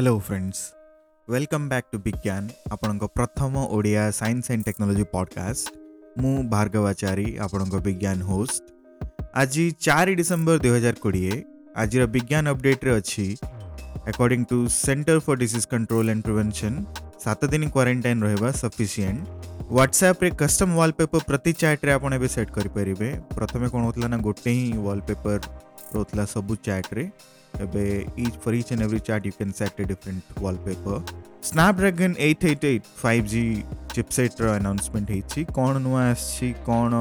Hello friends welcome back to Bigyan ଆପଣଙ୍କ ପ୍ରଥମ Odia science and technology podcast ମୁଁ ଭାର୍ଗବାଚାରୀ ଆପଣଙ୍କ ବିଜ୍ଞାନ ହୋଷ୍ଟ ଆଜି ଚାରି ଡିସେମ୍ବର ଦୁଇହଜାର କୋଡ଼ିଏ ଆଜିର ବିଜ୍ଞାନ ଅପଡେଟ୍ରେ ଅଛି according to centre for disease control and prevention ସାତ ଦିନ କ୍ୱାରେଣ୍ଟାଇନ୍ ରହିବା ସଫିସିଏଣ୍ଟ ହ୍ୱାଟ୍ସଆପ୍ରେ କଷ୍ଟମ୍ ୱାଲ୍ପେପର୍ ପ୍ରତି ଚାଟ୍ରେ ଆପଣ ଏବେ ସେଟ୍ କରିପାରିବେ ପ୍ରଥମେ କ'ଣ ହେଉଥିଲା ନା ଗୋଟେ ହିଁ ୱାଲ୍ପେପର୍ ରହୁଥିଲା ସବୁ ଚାଟ୍ରେ where each for each and every chart you can set a different wallpaper. Snapdragon 888 5G chipset announcement ହେଇଛି କ'ଣ ନୂଆ ଆସିଛି କ'ଣ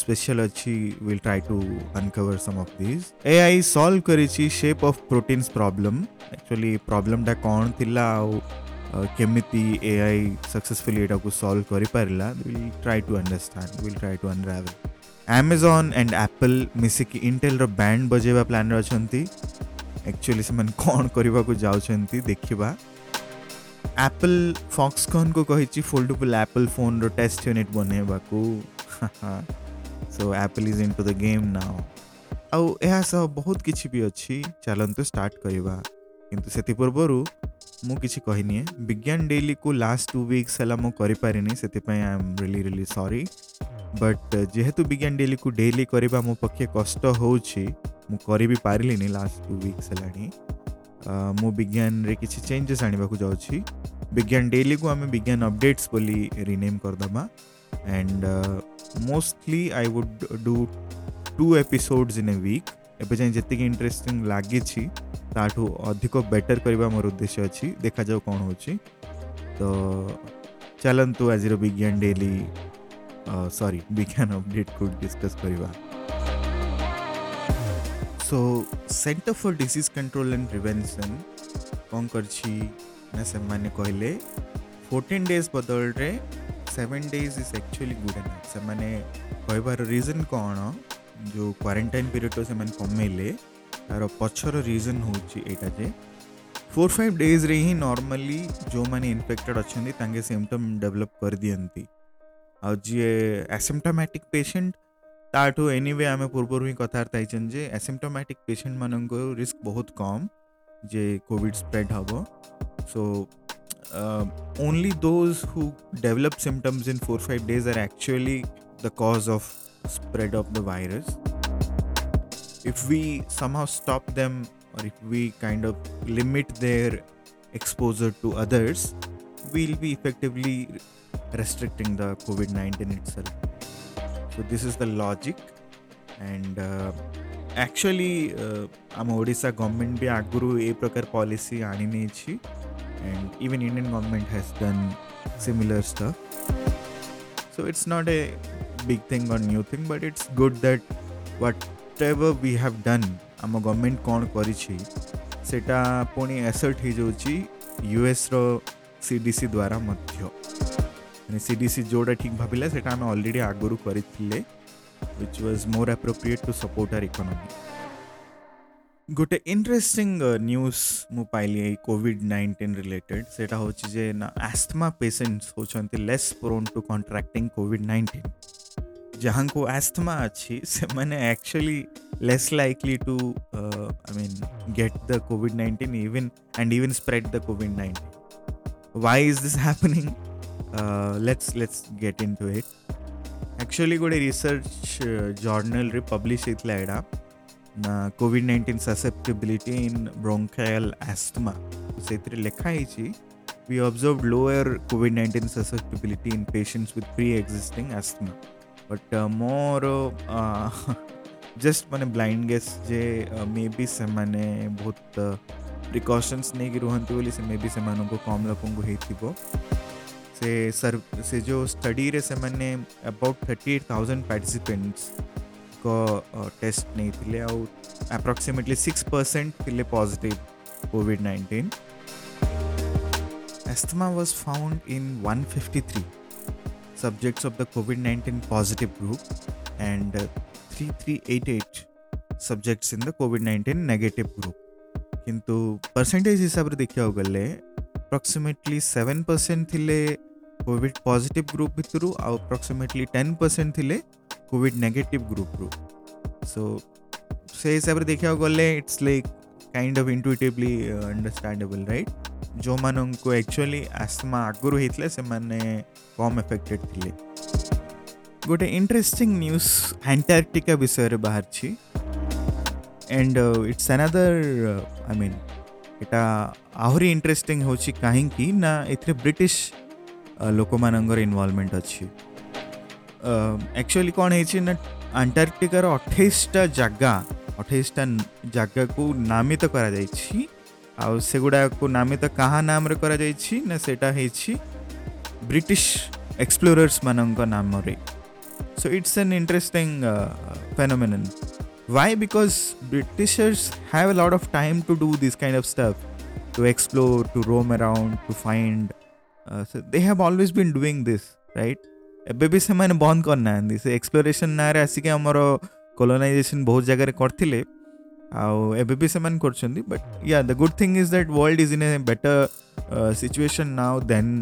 ସ୍ପେଶାଲ ଅଛି will try to uncover some of this A I solve କରିଛି shape of proteins problem actually ପ୍ରୋବ୍ଲେମ୍ଟା କ'ଣ ଥିଲା ଆଉ କେମିତି ଏ ଆଇ ସକ୍ସେସଫୁଲି ଏଇଟାକୁ ସଲ୍ଭ କରିପାରିଲା will try to understand will try to unravel Amazon and Apple ମିଶିକି ଇଣ୍ଟେଲ୍ର ବ୍ୟାଣ୍ଡ ବଜେଇବା ପ୍ଲାନ୍ରେ ଅଛନ୍ତି एक्चुअली से कौन करने को जाती देखा आपल फक्सकन को कही फोल्डेबल आपल फोन रो test unit बनवाक so Apple is into the game now आउ यह बहुत किसी भी अच्छी चलते स्टार्ट करवा कि पूर्वर मुझे कही विज्ञान डेली को लास्ट टू विक्स है मुझे करें I am really really sorry but uh, जेहेतु विज्ञान डेली को डेली करवा मो पक्षे कष्ट हो करी पारे लास्ट टू विक्स है मो विज्ञान रे किसी चेंजेस आने को विज्ञान डेली को आम विज्ञान अपडेट्स बोली रिनेम करदे and mostly I would do two episodes in a week एपे जाए जी इंटरेस्टिंग लगे अधिक बेटर करवा मोर उद्देश्य अच्छी देखा जाऊ कौन हो तो चलतु आज विज्ञान डेली सरी विज्ञान कैन अपडेट कुड डिस्कस परिवार so centre for disease control and prevention कौन कर से कहले फोर्टिन डेज बदल रे seven days is actually good and से कहार रिजन कौन जो क्वारेटाइन पीरियड से कमेले तार पक्षर रिजन हूँ जे फोर फाइव डेज रे ही नॉर्मली जो मैंने इनफेक्टेड अच्छा सिम्टम डेवलप कर दिखती ଯିଏ ଆସିମ୍ଟୋମାଟିକ୍ ପେସେଣ୍ଟ ତାଠୁ ଏନିୱେ ଆମେ ପୂର୍ବରୁ ହିଁ କଥାବାର୍ତ୍ତା ହେଇଛନ୍ତି ଯେ ଆସିମ୍ଟୋମାଟିକ୍ ପେସେଣ୍ଟମାନଙ୍କ ରିସ୍କ ବହୁତ କମ୍ ଯେ କୋଭିଡ଼ ସ୍ପ୍ରେଡ୍ ହେବ so only those who develop symptoms in four five days are actually the cause of spread of the virus. If we somehow stop them or if we kind of limit their exposure to others, we'll be effectively restricting the COVID 19 itself. So, this is the logic, and uh, actually, ଆମ Odisha government ବି ଆଗରୁ ଏ ପ୍ରକାର policy ଆଣିନେଇଛି and even Indian government has done similar stuff. So it's not a big thing or new thing, but it's good that whatever we have done, ଆମ government କ'ଣ କରିଛି ସେଇଟା ପୁଣି ଆସର୍ଟ ହେଇଯାଉଛି ୟୁଏସ୍ର ସି ଡି ସି ଦ୍ୱାରା ମଧ୍ୟ सी डी सी ଯେଉଁଟା ଠିକ୍ ଭାବିଲା ସେଇଟା ଆମେ ଅଲରେଡ଼ି ଆଗରୁ କରିଥିଲେ which was more appropriate to support our economy ଗୋଟେ ଇଣ୍ଟରେଷ୍ଟିଂ ନ୍ୟୁଜ୍ ମୁଁ ପାଇଲି ଏଇ କୋଭିଡ଼ ନାଇଣ୍ଟିନ୍ ରିଲେଟେଡ୍ ସେଇଟା ହେଉଛି ଯେ ନା ଆସ୍ଥମା ପେସେଣ୍ଟସ୍ ହେଉଛନ୍ତି less prone to contracting Covid nineteen ଯାହାଙ୍କୁ ଆସ୍ଥମା ଅଛି ସେମାନେ actually less likely to I mean get the Covid nineteen even and even spread the Covid nineteen why is this happening let's let's get into it. Actually కూడా research journal రీ publish ఇట్లా ఇడ Covid nineteen susceptibility in bronchial asthma ସେଥିରେ ଲେଖା ହେଇଛି we observe lower Covid nineteen susceptibility in patients with pre existing asthma but ମୋର just ମାନେ blind guess ଯେ ମେ ବି ସେମାନେ ବହୁତ ପ୍ରିକସନ୍ସ ନେଇକି ରୁହନ୍ତି ବୋଲି ସେ ମେ ବି ସେମାନଙ୍କୁ କମ୍ ଲୋକଙ୍କୁ ହେଇଥିବ से सर से जो स्टडी रे से मैंने about thirty eight thousand participants को टेस्ट नहीं थे आउ अप्रोक्सीमेटली सिक्स परसेंट थे positive Covid nineteen asthma was found in one fifty three the Covid nineteen positive group and three three eight eight subjects in the Covid 19 negative group किंतु percentage हिसाब से देखा गले approximately seven percent थी Covid positive group ଭିତରୁ ଆଉ approximately ten percent ଥିଲେ Covid negative ଗ୍ରୁପ୍ରୁ ସୋ ସେ ହିସାବରେ ଦେଖିବାକୁ ଗଲେ it's like kind of intuitively understandable right ଯେଉଁମାନଙ୍କୁ ଆକ୍ଚୁଆଲି ଆସ୍ମା ଆଗରୁ ହେଇଥିଲା ସେମାନେ କମ୍ ଏଫେକ୍ଟେଡ଼୍ ଥିଲେ ଗୋଟେ ଇଣ୍ଟରେଷ୍ଟିଂ ନ୍ୟୁଜ୍ ଆଣ୍ଟାର୍କଟିକା ବିଷୟରେ ବାହାରିଛି and it's another I mean ଏଇଟା ଆହୁରି ଇଣ୍ଟରେଷ୍ଟିଂ ହେଉଛି କାହିଁକି ନା ଏଥିରେ ବ୍ରିଟିଶ ଲୋକମାନଙ୍କର ଇନଭଲ୍ଭମେଣ୍ଟ ଅଛି ଆକ୍ଚୁଆଲି କ'ଣ ହେଇଛି ନା ଆଣ୍ଟାର୍କଟିକାର ଅଠେଇଶଟା ଜାଗା ଅଠେଇଶଟା ଜାଗାକୁ ନାମିତ କରାଯାଇଛି ଆଉ ସେଗୁଡ଼ାକୁ ନାମିତ କାହା ନାମରେ କରାଯାଇଛି ନା ସେଇଟା ହେଇଛି ବ୍ରିଟିଶ ଏକ୍ସପ୍ଲୋରର୍ସମାନଙ୍କ ନାମରେ so it's an interesting phenomenon why because britishers have a lot of time to do this kind of stuff to explore to roam around to find Uh, so they have always been doing this right A ବି ସେମାନେ ବନ୍ଦ କରିନାହାନ୍ତି ସେ exploration ନାଁରେ ଆସିକି ଆମର କୋଲୋନାଇଜେସନ୍ ବହୁତ ଜାଗାରେ କରିଥିଲେ ଆଉ ଏବେ ବି ସେମାନେ କରୁଛନ୍ତି but yeah the good thing is that world is in a better situation now then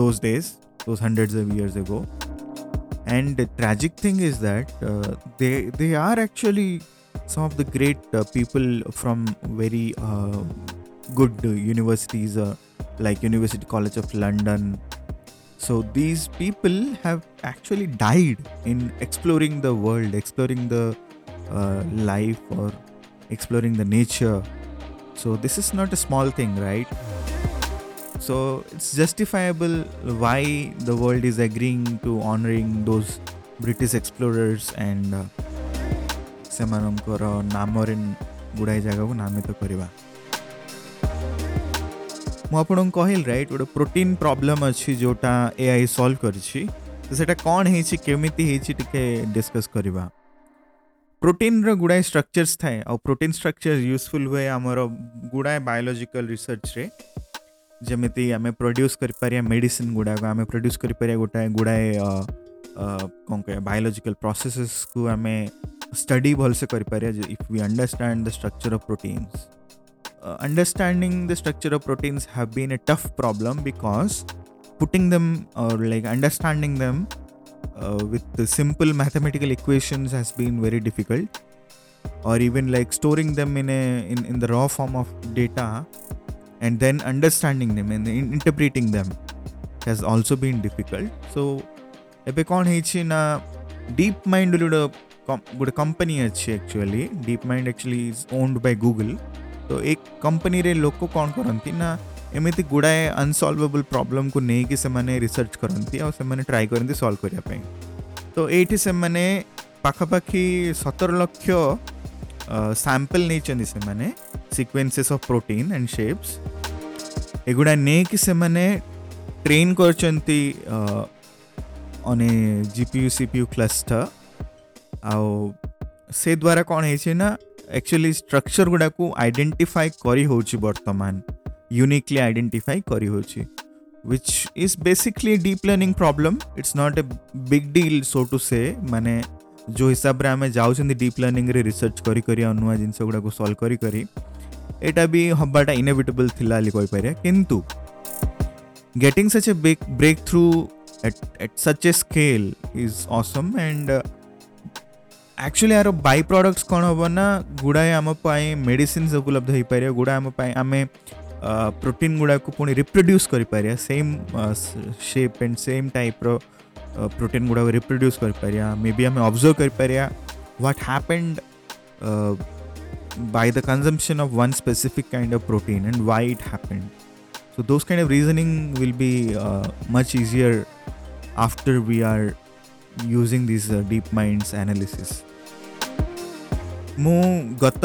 those days, those hundreds of years ago. And the tragic thing is that uh, they they are actually some of the great uh, people from very uh, good universities uh, like University College of London. So these people have actually died in exploring the world, exploring the uh, life, or exploring the nature. So this is not a small thing, right? So it's justifiable why the world is agreeing to honoring those British explorers and ସେମାନଙ୍କର ନାମରେ ଗୁଡ଼ାଏ ଜାଗାକୁ ନାମିତ କରିବା ମୁଁ ଆପଣଙ୍କୁ କହିଲି right ଗୋଟେ ପ୍ରୋଟିନ୍ ପ୍ରୋବ୍ଲେମ୍ ଅଛି ଯେଉଁଟା ଏ ଆଇ ସଲ୍ଭ କରିଛି ତ ସେଇଟା କ'ଣ ହେଇଛି କେମିତି ହେଇଛି ଟିକେ ଡିସ୍କସ୍ କରିବା ପ୍ରୋଟିନ୍ର ଗୁଡ଼ାଏ ଷ୍ଟ୍ରକ୍ଚର୍ସ ଥାଏ ଆଉ ପ୍ରୋଟିନ୍ ଷ୍ଟ୍ରକ୍ଚର ୟୁଜଫୁଲ୍ ହୁଏ ଆମର ଗୁଡ଼ାଏ ବାୟୋଲୋଜିକାଲ ରିସର୍ଚ୍ଚରେ ଯେମିତି ଆମେ ପ୍ରଡ୍ୟୁସ୍ କରିପାରିବା ମେଡ଼ିସିନ୍ ଗୁଡ଼ାକ ଆମେ ପ୍ରଡ୍ୟୁସ୍ କରିପାରିବା ଗୋଟାଏ ଗୁଡ଼ାଏ କ'ଣ କହିବା ବାୟୋଲୋଜିକାଲ ପ୍ରୋସେସେସ୍କୁ ଆମେ ଷ୍ଟଡି ଭଲସେ କରିପାରିବା if we understand the structure of proteins uh, understanding the structure of proteins have been a tough problem because putting them or like understanding them uh, with the simple mathematical equations has been very difficult or even like storing them in a in, in the raw form of data and then understanding them and interpreting them has also been difficult so ಎಪಿಕಾನ್ ಹೆಚ್ಚಿನ DeepMind company ಹಚ್ಚಿ Actually, Deep Mind actually is owned by Google. ତ ଏ କମ୍ପାନୀରେ ଲୋକ କ'ଣ କରନ୍ତି ନା ଏମିତି ଗୁଡ଼ାଏ ଅନସଲ୍ଭେବଲ୍ ପ୍ରୋବ୍ଲେମ୍କୁ ନେଇକି ସେମାନେ ରିସର୍ଚ୍ଚ କରନ୍ତି ଆଉ ସେମାନେ ଟ୍ରାଏ କରନ୍ତି ସଲ୍ଭ କରିବା ପାଇଁ ତ ଏଇଠି ସେମାନେ ପାଖାପାଖି ସତର ଲକ୍ଷ ସାମ୍ପଲ୍ ନେଇଛନ୍ତି ସେମାନେ sequences of protein and shapes ଏଗୁଡ଼ା ନେଇକି ସେମାନେ ଟ୍ରେନ୍ କରିଛନ୍ତି ଅନେ ଜିପିୟୁ ସିପିୟୁ କ୍ଲଷ୍ଟର ଆଉ ସେ ଦ୍ୱାରା କ'ଣ ହେଇଛି ନା एक्चुअली स्ट्रक्चर गुड़ाक आईडेटिफाई करहि बर्तमान यूनिकली आईडेटिफाई करहि which is basically deep learning problem it's not a big deal so to say मैंने जो हिसाब से आम जाऊँगी डीप लर्णिंग रिसर्च कर नुआ जिन गुड़ाक सल्व एटा भी हबाटा इनेविटेबल थी कहींपर कितु getting such a big breakthrough at such a scale is awesome and actually ଏହାର ବାଇ ପ୍ରଡ଼କ୍ଟସ୍ କ'ଣ ହେବ ନା ଗୁଡ଼ାଏ ଆମ ପାଇଁ ମେଡ଼ିସିନ୍ସ ଉପଲବ୍ଧ ହେଇପାରିବ ଗୁଡ଼ା ଆମ ପାଇଁ ଆମେ ପ୍ରୋଟିନ୍ ଗୁଡ଼ାକୁ ପୁଣି ରିପ୍ରଡ୍ୟୁସ୍ କରିପାରିବା ସେମ୍ ସେପ୍ ଆଣ୍ଡ ସେମ୍ ଟାଇପ୍ର ପ୍ରୋଟିନ୍ ଗୁଡ଼ାକୁ ରିପ୍ରଡ୍ୟୁସ୍ କରିପାରିବା ମେ ବି ଆମେ ଅବଜର୍ଭ କରିପାରିବା what happened by the consumption of one specific kind of protein and why it happened. So, those kind of reasoning will be uh, much easier after we are using these uh, deep minds analysis. मु गत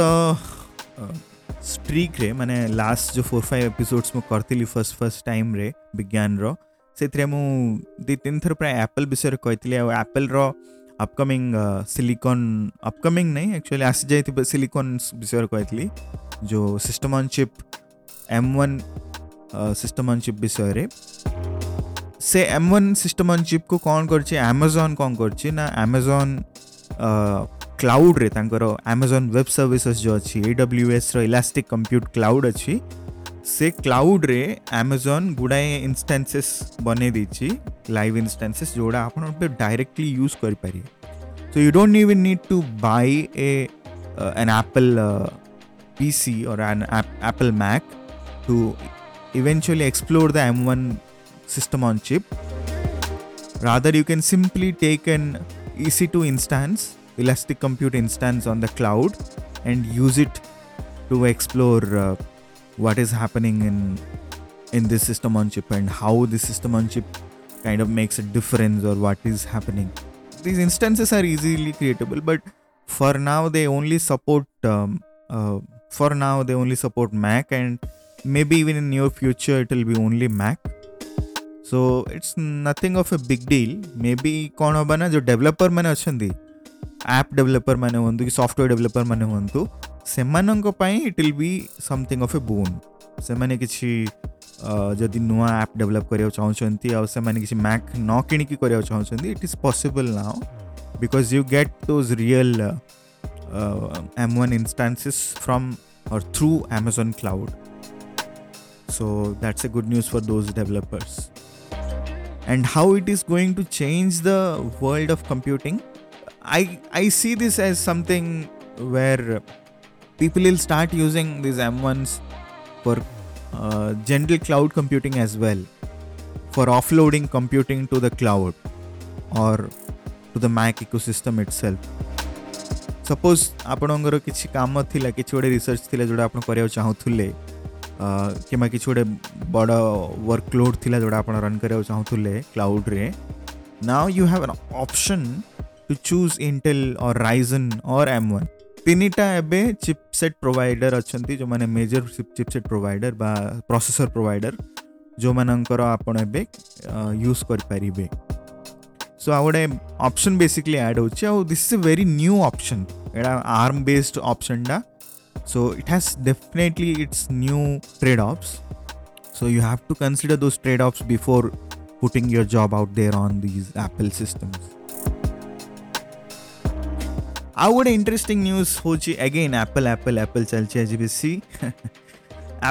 स्ट्रिक्रे मैंने last जो four five episodes मुझे करी first first time रे विज्ञान रे तीन थर प्राय आपल विषय कही आपल र अपकमिंग सिलिकन अपकमिंग नहीं एक्चुअली आसी जाए सिलिकन विषय कही जो system on chip M one system on chip विषय से M one system on chip को कौन कर अमेजन कौन कर अमेजन କ୍ଲାଉଡ଼ରେ ତାଙ୍କର ଆମାଜନ୍ ୱେବ୍ ସର୍ଭିସେସ୍ ଯେଉଁ ଅଛି ଏ ଡବ୍ଲ୍ୟୁ ଏସ୍ର ଇଲାଷ୍ଟିକ୍ କମ୍ପ୍ୟୁଟ୍ କ୍ଲାଉଡ଼ ଅଛି ସେ କ୍ଲାଉଡ଼ରେ ଆମାଜନ୍ ଗୁଡ଼ାଏ ଇନଷ୍ଟାନ୍ସେସ୍ ବନେଇ ଦେଇଛି ଲାଇଭ୍ ଇନଷ୍ଟାନ୍ସେସ୍ ଯେଉଁଟା ଆପଣ ଡାଇରେକ୍ଟଲି ୟୁଜ୍ କରିପାରିବେ so you don't even need to buy a an Apple uh, PC or an ap- Apple Mac to eventually explore the M1 system on chip. Rather, you can simply take an EC2 instance Elastic Compute instance on the cloud and use it to explore uh, what is happening in in this system on chip and how this system on chip kind of makes a difference or what is happening. These instances are easily creatable, but for now they only support um, uh, for now they only support Mac and maybe even in near future it will be only Mac. So it's nothing of a big deal. Maybe कौन होगा ना जो developer मैंने app developer ମାନେ ହୁଅନ୍ତୁ କି software developer ମାନେ ହୁଅନ୍ତୁ ସେମାନଙ୍କ ପାଇଁ it will be something of a boon ସେମାନେ କିଛି ଯଦି ନୂଆ ଆପ୍ ଡେଭଲପ୍ କରିବାକୁ ଚାହୁଁଛନ୍ତି ଆଉ ସେମାନେ କିଛି ମ୍ୟାକ୍ ନ କିଣିକି କରିବାକୁ ଚାହୁଁଛନ୍ତି it is possible now because you get those real M one instances from or through Amazon cloud So that's a good news for those developers. And how it is going to change the world of computing? I I see this as something where people will start using these M1s for uh, general cloud computing as well, for offloading computing to the cloud or to the Mac ecosystem itself. Suppose ଆପଣଙ୍କର କିଛି କାମ ଥିଲା କିଛି ଗୋଟେ research ଥିଲା ଯେଉଁଟା ଆପଣ କରିବାକୁ ଚାହୁଁଥିଲେ କିମ୍ବା କିଛି ଗୋଟେ ବଡ଼ ୱାର୍କଲୋଡ଼ ଥିଲା ଯେଉଁଟା ଆପଣ ରନ୍ କରିବାକୁ ଚାହୁଁଥିଲେ କ୍ଲାଉଡ଼ରେ now you have an option to choose Intel or Ryzen or M1 ତିନିଟା ଏବେ ଚିପସେଟ୍ ପ୍ରୋଭାଇଡ଼ର ଅଛନ୍ତି ଯେଉଁମାନେ ମେଜର ଚିପସେଟ୍ ପ୍ରୋଭାଇଡ଼ର ବା ପ୍ରୋସେସର ପ୍ରୋଭାଇଡ଼ର ଯେଉଁମାନଙ୍କର ଆପଣ ଏବେ ୟୁଜ୍ କରିପାରିବେ ସୋ ଆଉ ଗୋଟେ ଅପସନ୍ ବେସିକଲି ଆଡ଼୍ ହେଉଛି ଆଉ this is a very new option ଏଇଟା arm based ଅପସନ୍ଟା so it has definitely it's new trade offs so you have to consider those trade offs before putting your job out there on these Apple systems ଆଉ ଗୋଟେ interesting news ହେଉଛି again Apple Apple Apple ଚାଲିଛି ଆଜି ବେଶୀ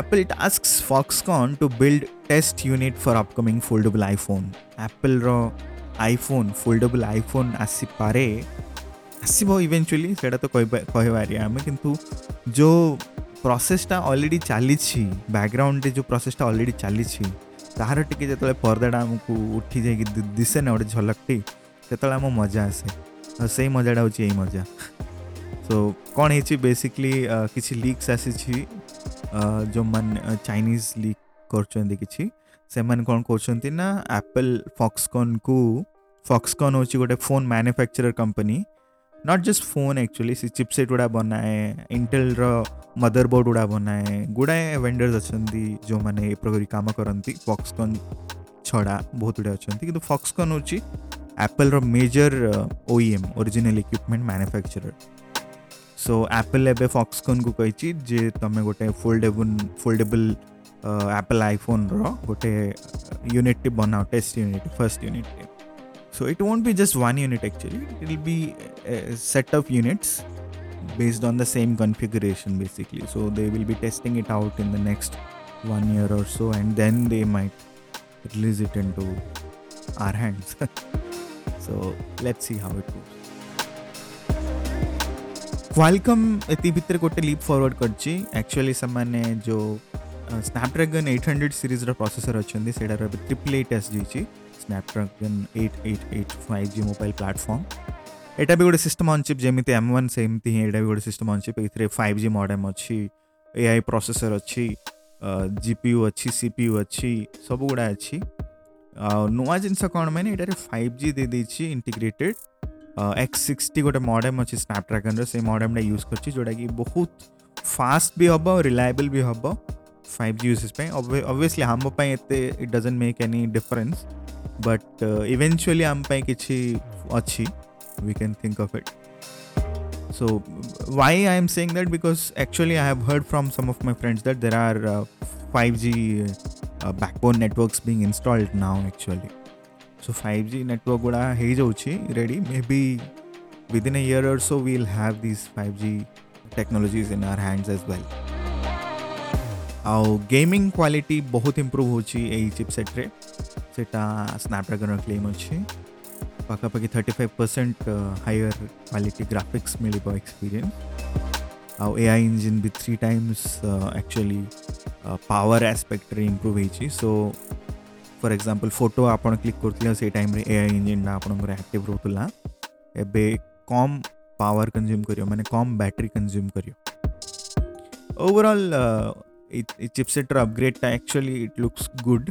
Apple task Foxconn to build test unit for upcoming foldable iPhone ଆପଲ୍ର iPhone foldable iPhone ଆସିପାରେ ଆସିବ eventually ସେଇଟା ତ କହିପାରିବା ଆମେ କିନ୍ତୁ ଯେଉଁ ପ୍ରସେସଟା ଅଲରେଡ଼ି ଚାଲିଛି ବ୍ୟାକ୍ଗ୍ରାଉଣ୍ଡରେ ଯେଉଁ ପ୍ରସେସଟା ଅଲରେଡ଼ି ଚାଲିଛି ତାହାର ଟିକେ ଯେତେବେଳେ ପର୍ଦାଟା ଆମକୁ ଉଠି ଯାଇକି ଦିଶେ ନା ଗୋଟେ ଝଲକଟି ସେତେବେଳେ ଆମ ମଜା ଆସେ ସେଇ ମଜାଟା ହେଉଛି ଏଇ ମଜା ସୋ କ'ଣ ହେଇଛି ବେସିକଲି କିଛି ଲିକ୍ସ ଆସିଛି ଯେଉଁମାନେ ଚାଇନିଜ୍ ଲିକ୍ କରୁଛନ୍ତି କିଛି ସେମାନେ କ'ଣ କରୁଛନ୍ତି ନା ଆପଲ୍ ଫକ୍ସକନ୍କୁ ଫକ୍ସକନ୍ ହେଉଛି ଗୋଟେ phone manufacturer company not just phone actually ସେ ଚିପ୍ସେଟ୍ ଗୁଡ଼ା ବନାଏ ଇଣ୍ଟେଲର ମଦର ବୋର୍ଡ଼ ଗୁଡ଼ା ବନାଏ ଗୁଡ଼ାଏ ଭେଣ୍ଡର୍ସ ଅଛନ୍ତି ଯେଉଁମାନେ ଏପ୍ରକାର କାମ କରନ୍ତି ଫକ୍ସକନ୍ ଛଡ଼ା ବହୁତ ଗୁଡ଼ାଏ ଅଛନ୍ତି କିନ୍ତୁ ଫକ୍ସକନ୍ ହେଉଛି Apple are major uh, OEM original equipment manufacturer so Apple ଏବେ ଫକ୍ସକନ୍କୁ କହିଛି ଯେ ତୁମେ ଗୋଟେ ଫୋଲ୍ଡେବୁଲ୍ ଫୋଲ୍ଡେବୁଲ୍ ଆପଲ୍ ଆଇଫୋନ୍ର ଗୋଟେ ୟୁନିଟ୍ଟି ବନାଅ test unit first ୟୁନିଟ୍ଟି so it won't be just one unit actually it will be set of units based on the same configuration basically so they will be testing it out in the next one year or so and then they might release it into our hands So let's see how it goes. Qualcomm ये भितर गोटे leap forward कर से मैंने जो Snapdragon eight hundred series processor अच्छे से triple eight आसी Snapdragon eight eight eight five G mobile platform एटा भी गोटे सिस्टम अनचिप जमी एम ओन से हिं यहाँ भी गोटे सिस्टम अनचिप ये फाइव जी मडम अच्छी ए आई प्रोसेसर अच्छी जिपी यू अच्छी सीपियु अच्छी सब गुड़ा अच्छी ନୂଆ ଜିନିଷ କ'ଣ ମାନେ ଏଠାରେ ଫାଇଭ୍ ଜି ଦେଇଦେଇଛି ଇଣ୍ଟିଗ୍ରେଟେଡ଼୍ ଏକ୍ସ ସିକ୍ସଟି ଗୋଟେ ମଡ଼େମ୍ ଅଛି ସ୍ନାପଡ୍ରାଗନ୍ର ସେଇ ମଡ଼େମ୍ଟା ୟୁଜ୍ କରିଛି ଯେଉଁଟାକି ବହୁତ ଫାଷ୍ଟ ବି ହେବ ଆଉ ରିଲାଏବଲ୍ ବି ହେବ ଫାଇଭ୍ ଜି ୟୁଜେସ୍ ପାଇଁ ଅବଭିୟସ୍ଲି ଆମ ପାଇଁ ଏତେ it doesn't make any difference but eventually ଆମ ପାଇଁ କିଛି ଅଛି we can think of it So why I am saying that because actually I have heard from some of my friends that there are uh, 5G uh, backbone networks being installed now actually so 5g network kuda heyjauchi ready maybe within a year or so we'll have these 5g technologies in our hands as well ଆଉ gaming quality ବହୁତ improve ହେଉଛି ଏଇ ଚିପ୍ସେଟ୍ରେ ସେଇଟା ସ୍ନାପଡ୍ରାଗନ୍ର claim ଅଛି ପାଖାପାଖି thirty five percent higher quality graphics ମିଳିବ ଏକ୍ସପିରିଏନ୍ସ ଆଉ ଏ ଆଇ ଇଞ୍ଜିନ୍ ବି ଥ୍ରୀ ଟାଇମ୍ସ ଆକ୍ଚୁଆଲି ପାୱାର ଆସ୍ପେକ୍ଟରେ ଇମ୍ପ୍ରୁଭ୍ ହେଇଛି ସୋ ଫର୍ ଏକ୍ଜାମ୍ପଲ୍ ଫଟୋ ଆପଣ କ୍ଲିକ୍ କରୁଥିଲେ ସେଇ ଟାଇମ୍ରେ ଏଆଇ ଇଞ୍ଜିନ୍ଟା ଆପଣଙ୍କର ଆକ୍ଟିଭ୍ ରହୁଥିଲା ଏବେ କମ୍ ପାୱାର କନ୍ଜ୍ୟୁମ୍ କରିବ ମାନେ କମ୍ ବ୍ୟାଟେରୀ କନ୍ଜ୍ୟୁମ୍ କରିବ ଓଭରଅଲ୍ ଏଇ ଚିପ୍ସେଟ୍ର ଅପଗ୍ରେଡ଼ଟା ଆକ୍ଚୁଆଲି ଇଟ୍ ଲୁକ୍ସ ଗୁଡ୍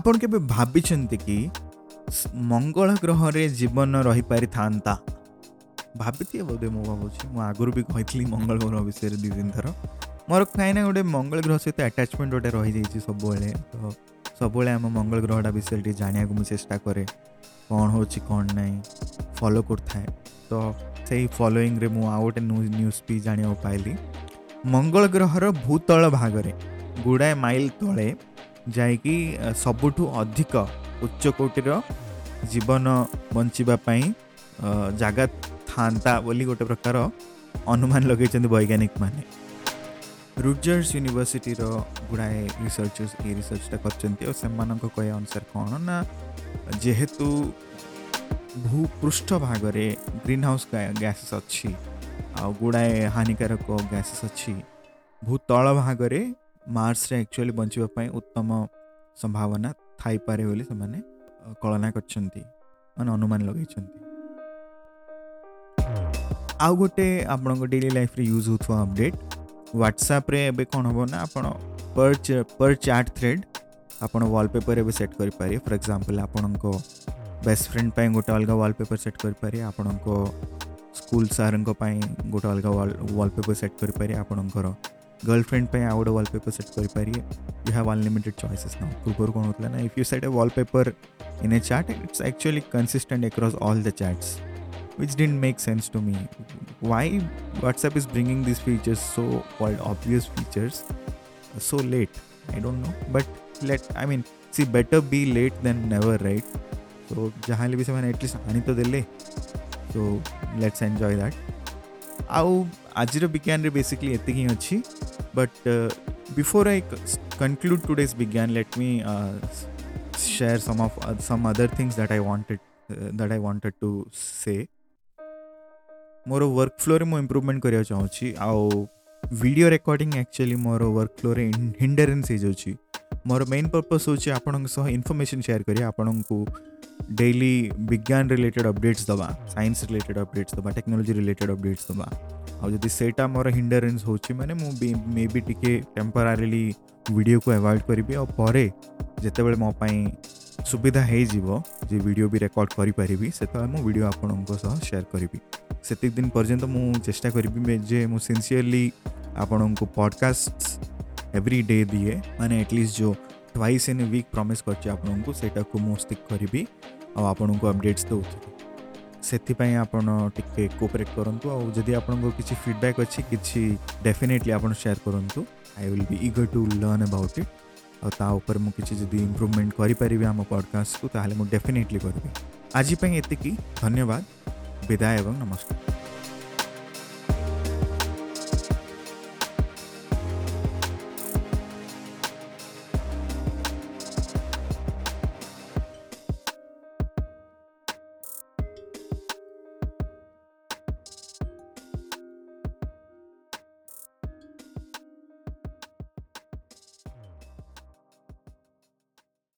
ଆପଣ କେବେ ଭାବିଛନ୍ତି କି ମଙ୍ଗଳ ଗ୍ରହରେ ଜୀବନ ରହିପାରିଥାନ୍ତା ଭାବିଥିବେ ବୋଧେ ମୁଁ ଭାବୁଛି ମୁଁ ଆଗରୁ ବି କହିଥିଲି ମଙ୍ଗଳ ଗ୍ରହ ବିଷୟରେ ଦୁଇ ଦିନ ଥର ମୋର କାହିଁକି ନା ଗୋଟେ ମଙ୍ଗଳ ଗ୍ରହ ସହିତ ଆଟାଚମେଣ୍ଟ ଗୋଟେ ରହିଯାଇଛି ସବୁବେଳେ ତ ସବୁବେଳେ ଆମ ମଙ୍ଗଳ ଗ୍ରହଟା ବିଷୟରେ ଟିକେ ଜାଣିବାକୁ ମୁଁ ଚେଷ୍ଟା କରେ କ'ଣ ହେଉଛି କ'ଣ ନାହିଁ ଫଲୋ କରୁଥାଏ ତ ସେଇ ଫଲୋଇଂରେ ମୁଁ ଆଉ ଗୋଟେ ନ୍ୟୁଜ୍ ବି ଜାଣିବାକୁ ପାଇଲି ମଙ୍ଗଳ ଗ୍ରହର ଭୂତଳ ଭାଗରେ ଗୁଡ଼ାଏ ମାଇଲ ତଳେ ଯାଇକି ସବୁଠୁ ଅଧିକ ଉଚ୍ଚକୋଟିର ଜୀବନ ବଞ୍ଚିବା ପାଇଁ ଜାଗା ଥାନ୍ତା ବୋଲି ଗୋଟେ ପ୍ରକାର ଅନୁମାନ ଲଗେଇଛନ୍ତି ବୈଜ୍ଞାନିକମାନେ ରୁଜର୍ସ ୟୁନିଭର୍ସିଟିର ଗୁଡ଼ାଏ ରିସର୍ଚର୍ସ ଏଇ ରିସର୍ଚ୍ଚଟା କରିଛନ୍ତି ଆଉ ସେମାନଙ୍କ କହିବା ଅନୁସାରେ କ'ଣ ନା ଯେହେତୁ ଭୂପୃଷ୍ଠ ଭାଗରେ ଗ୍ରୀନ୍ ହାଉସ୍ ଗ୍ୟାସେସ୍ ଅଛି ଆଉ ଗୁଡ଼ାଏ ହାନିକାରକ ଗ୍ୟାସେସ୍ ଅଛି ଭୂତଳ ଭାଗରେ ମାର୍ସରେ ଆକ୍ଚୁଆଲି ବଞ୍ଚିବା ପାଇଁ ଉତ୍ତମ ସମ୍ଭାବନା ଥାଇପାରେ ବୋଲି ସେମାନେ କଳନା କରିଛନ୍ତି ମାନେ ଅନୁମାନ ଲଗାଇଛନ୍ତି ଆଉ ଗୋଟେ ଆପଣଙ୍କ ଡେଲି ଲାଇଫ୍ରେ ୟୁଜ୍ ହେଉଥିବା ଅପଡ଼େଟ୍ ହ୍ୱାଟ୍ସଆପ୍ରେ ଏବେ କ'ଣ ହେବ ନା ଆପଣ ପର୍ ପର୍ ଚାଟ୍ ଥ୍ରେଡ଼୍ ଆପଣ ୱାଲ୍ପେପର୍ ଏବେ ସେଟ୍ କରିପାରିବେ ଫର୍ ଏକ୍ଜାମ୍ପଲ୍ ଆପଣଙ୍କ ବେଷ୍ଟ ଫ୍ରେଣ୍ଡ ପାଇଁ ଗୋଟେ ଅଲଗା ୱାଲ୍ପେପର୍ ସେଟ୍ କରିପାରିବେ ଆପଣଙ୍କ ସ୍କୁଲ ସାର୍ଙ୍କ ପାଇଁ ଗୋଟେ ଅଲଗା ୱାଲ୍ପେପର୍ ସେଟ୍ କରିପାରିବେ ଆପଣଙ୍କର गर्लफ्रेंड पे आउट वॉलपेपर सेट कर पारिए you have unlimited choices now पूर्व कौन होता है ना if you set a wallpaper in a chart it's actually consistent across all the charts which didn't make sense to me. Why WhatsApp is bringing these features, so called obvious features, so late? I don't know. But let, I mean, see, better be late than never, right? So, जहाँ भी से मैंने at least आनी तो let's enjoy that. That ଆଉ ଆଜିର ବିଜ୍ଞାନରେ basically ଏତିକି ହିଁ ଅଛି but before I conclude today's ବିଜ୍ଞାନ let me share some of uh, some other things that I wanted uh, that I wanted to say. ମୋର ୱାର୍କ ଫ୍ଲୋରେ ମୁଁ ଇମ୍ପ୍ରୁଭମେଣ୍ଟ କରିବାକୁ ଚାହୁଁଛି ଆଉ ଭିଡ଼ିଓ ରେକର୍ଡ଼ିଂ ଆକ୍ଚୁଆଲି ମୋର ୱାର୍କ ଫ୍ଲୋରେ ହିଣ୍ଡରେନ୍ସ ହେଇଯାଉଛି ମୋର ମେନ୍ ପର୍ପସ୍ ହେଉଛି ଆପଣଙ୍କ ସହ ଇନଫର୍ମେସନ୍ ସେୟାର କରିବା ଆପଣଙ୍କୁ ଡେଲି ବିଜ୍ଞାନ ରିଲେଟେଡ଼ ଅପଡ଼େଟ୍ସ ଦେବା ସାଇନ୍ସ ରିଲେଟେଡ଼ ଅପଡ଼େଟ୍ସ ଦେବା ଟେକ୍ନୋଲୋଜି ରିଲେଟେଡ଼ ଅପଡ଼େଟ୍ସ ଦେବା ଆଉ ଯଦି ସେଇଟା ମୋର ହିଣ୍ଡରେନ୍ସ ହେଉଛି ମାନେ ମୁଁ ବି ମେ ବି ଟିକେ ଟେମ୍ପରାରିଲି ଭିଡ଼ିଓକୁ ଆଭଏଡ଼ କରିବି ଆଉ ପରେ ଯେତେବେଳେ ମୋ ପାଇଁ ସୁବିଧା ହେଇଯିବ ଯେ ଭିଡ଼ିଓ ବି ରେକର୍ଡ଼ କରିପାରିବି ସେତେବେଳେ ମୁଁ ଭିଡ଼ିଓ ଆପଣଙ୍କ ସହ ସେୟାର କରିବି ସେତିକି ଦିନ ପର୍ଯ୍ୟନ୍ତ ମୁଁ ଚେଷ୍ଟା କରିବି ଯେ ମୁଁ ସିନ୍ସିୟରଲି ଆପଣଙ୍କୁ ପଡ଼କାଷ୍ଟ ଏଭ୍ରି ଡେ ଦିଏ ମାନେ ଆଟଲିଷ୍ଟ ଯେଉଁ twice in a week promise କରିଛି ଆପଣଙ୍କୁ ସେଇଟାକୁ ମୁଁ ଷ୍ଟିକ୍ କରିବି ଆଉ ଆପଣଙ୍କୁ ଅପଡ଼େଟ୍ସ ଦେଉଥିବି ସେଥିପାଇଁ ଆପଣ ଟିକେ କୋପରେଟ୍ କରନ୍ତୁ ଆଉ ଯଦି ଆପଣଙ୍କ କିଛି ଫିଡ଼ବ୍ୟାକ୍ ଅଛି କିଛି ଡେଫିନେଟଲି ଆପଣ ସେୟାର କରନ୍ତୁ I will be eager to learn about it ତା ଉପରେ ମୁଁ କିଛି ଯଦି ଇମ୍ପ୍ରୁଭମେଣ୍ଟ କରିପାରିବି ଆମ ପଡ଼କାଷ୍ଟକୁ ତାହେଲେ ମୁଁ ଡେଫିନେଟଲି କରିବି ଆଜି ପାଇଁ ଏତିକି ଧନ୍ୟବାଦ ବିଦାୟ ଏବଂ ନମସ୍କାର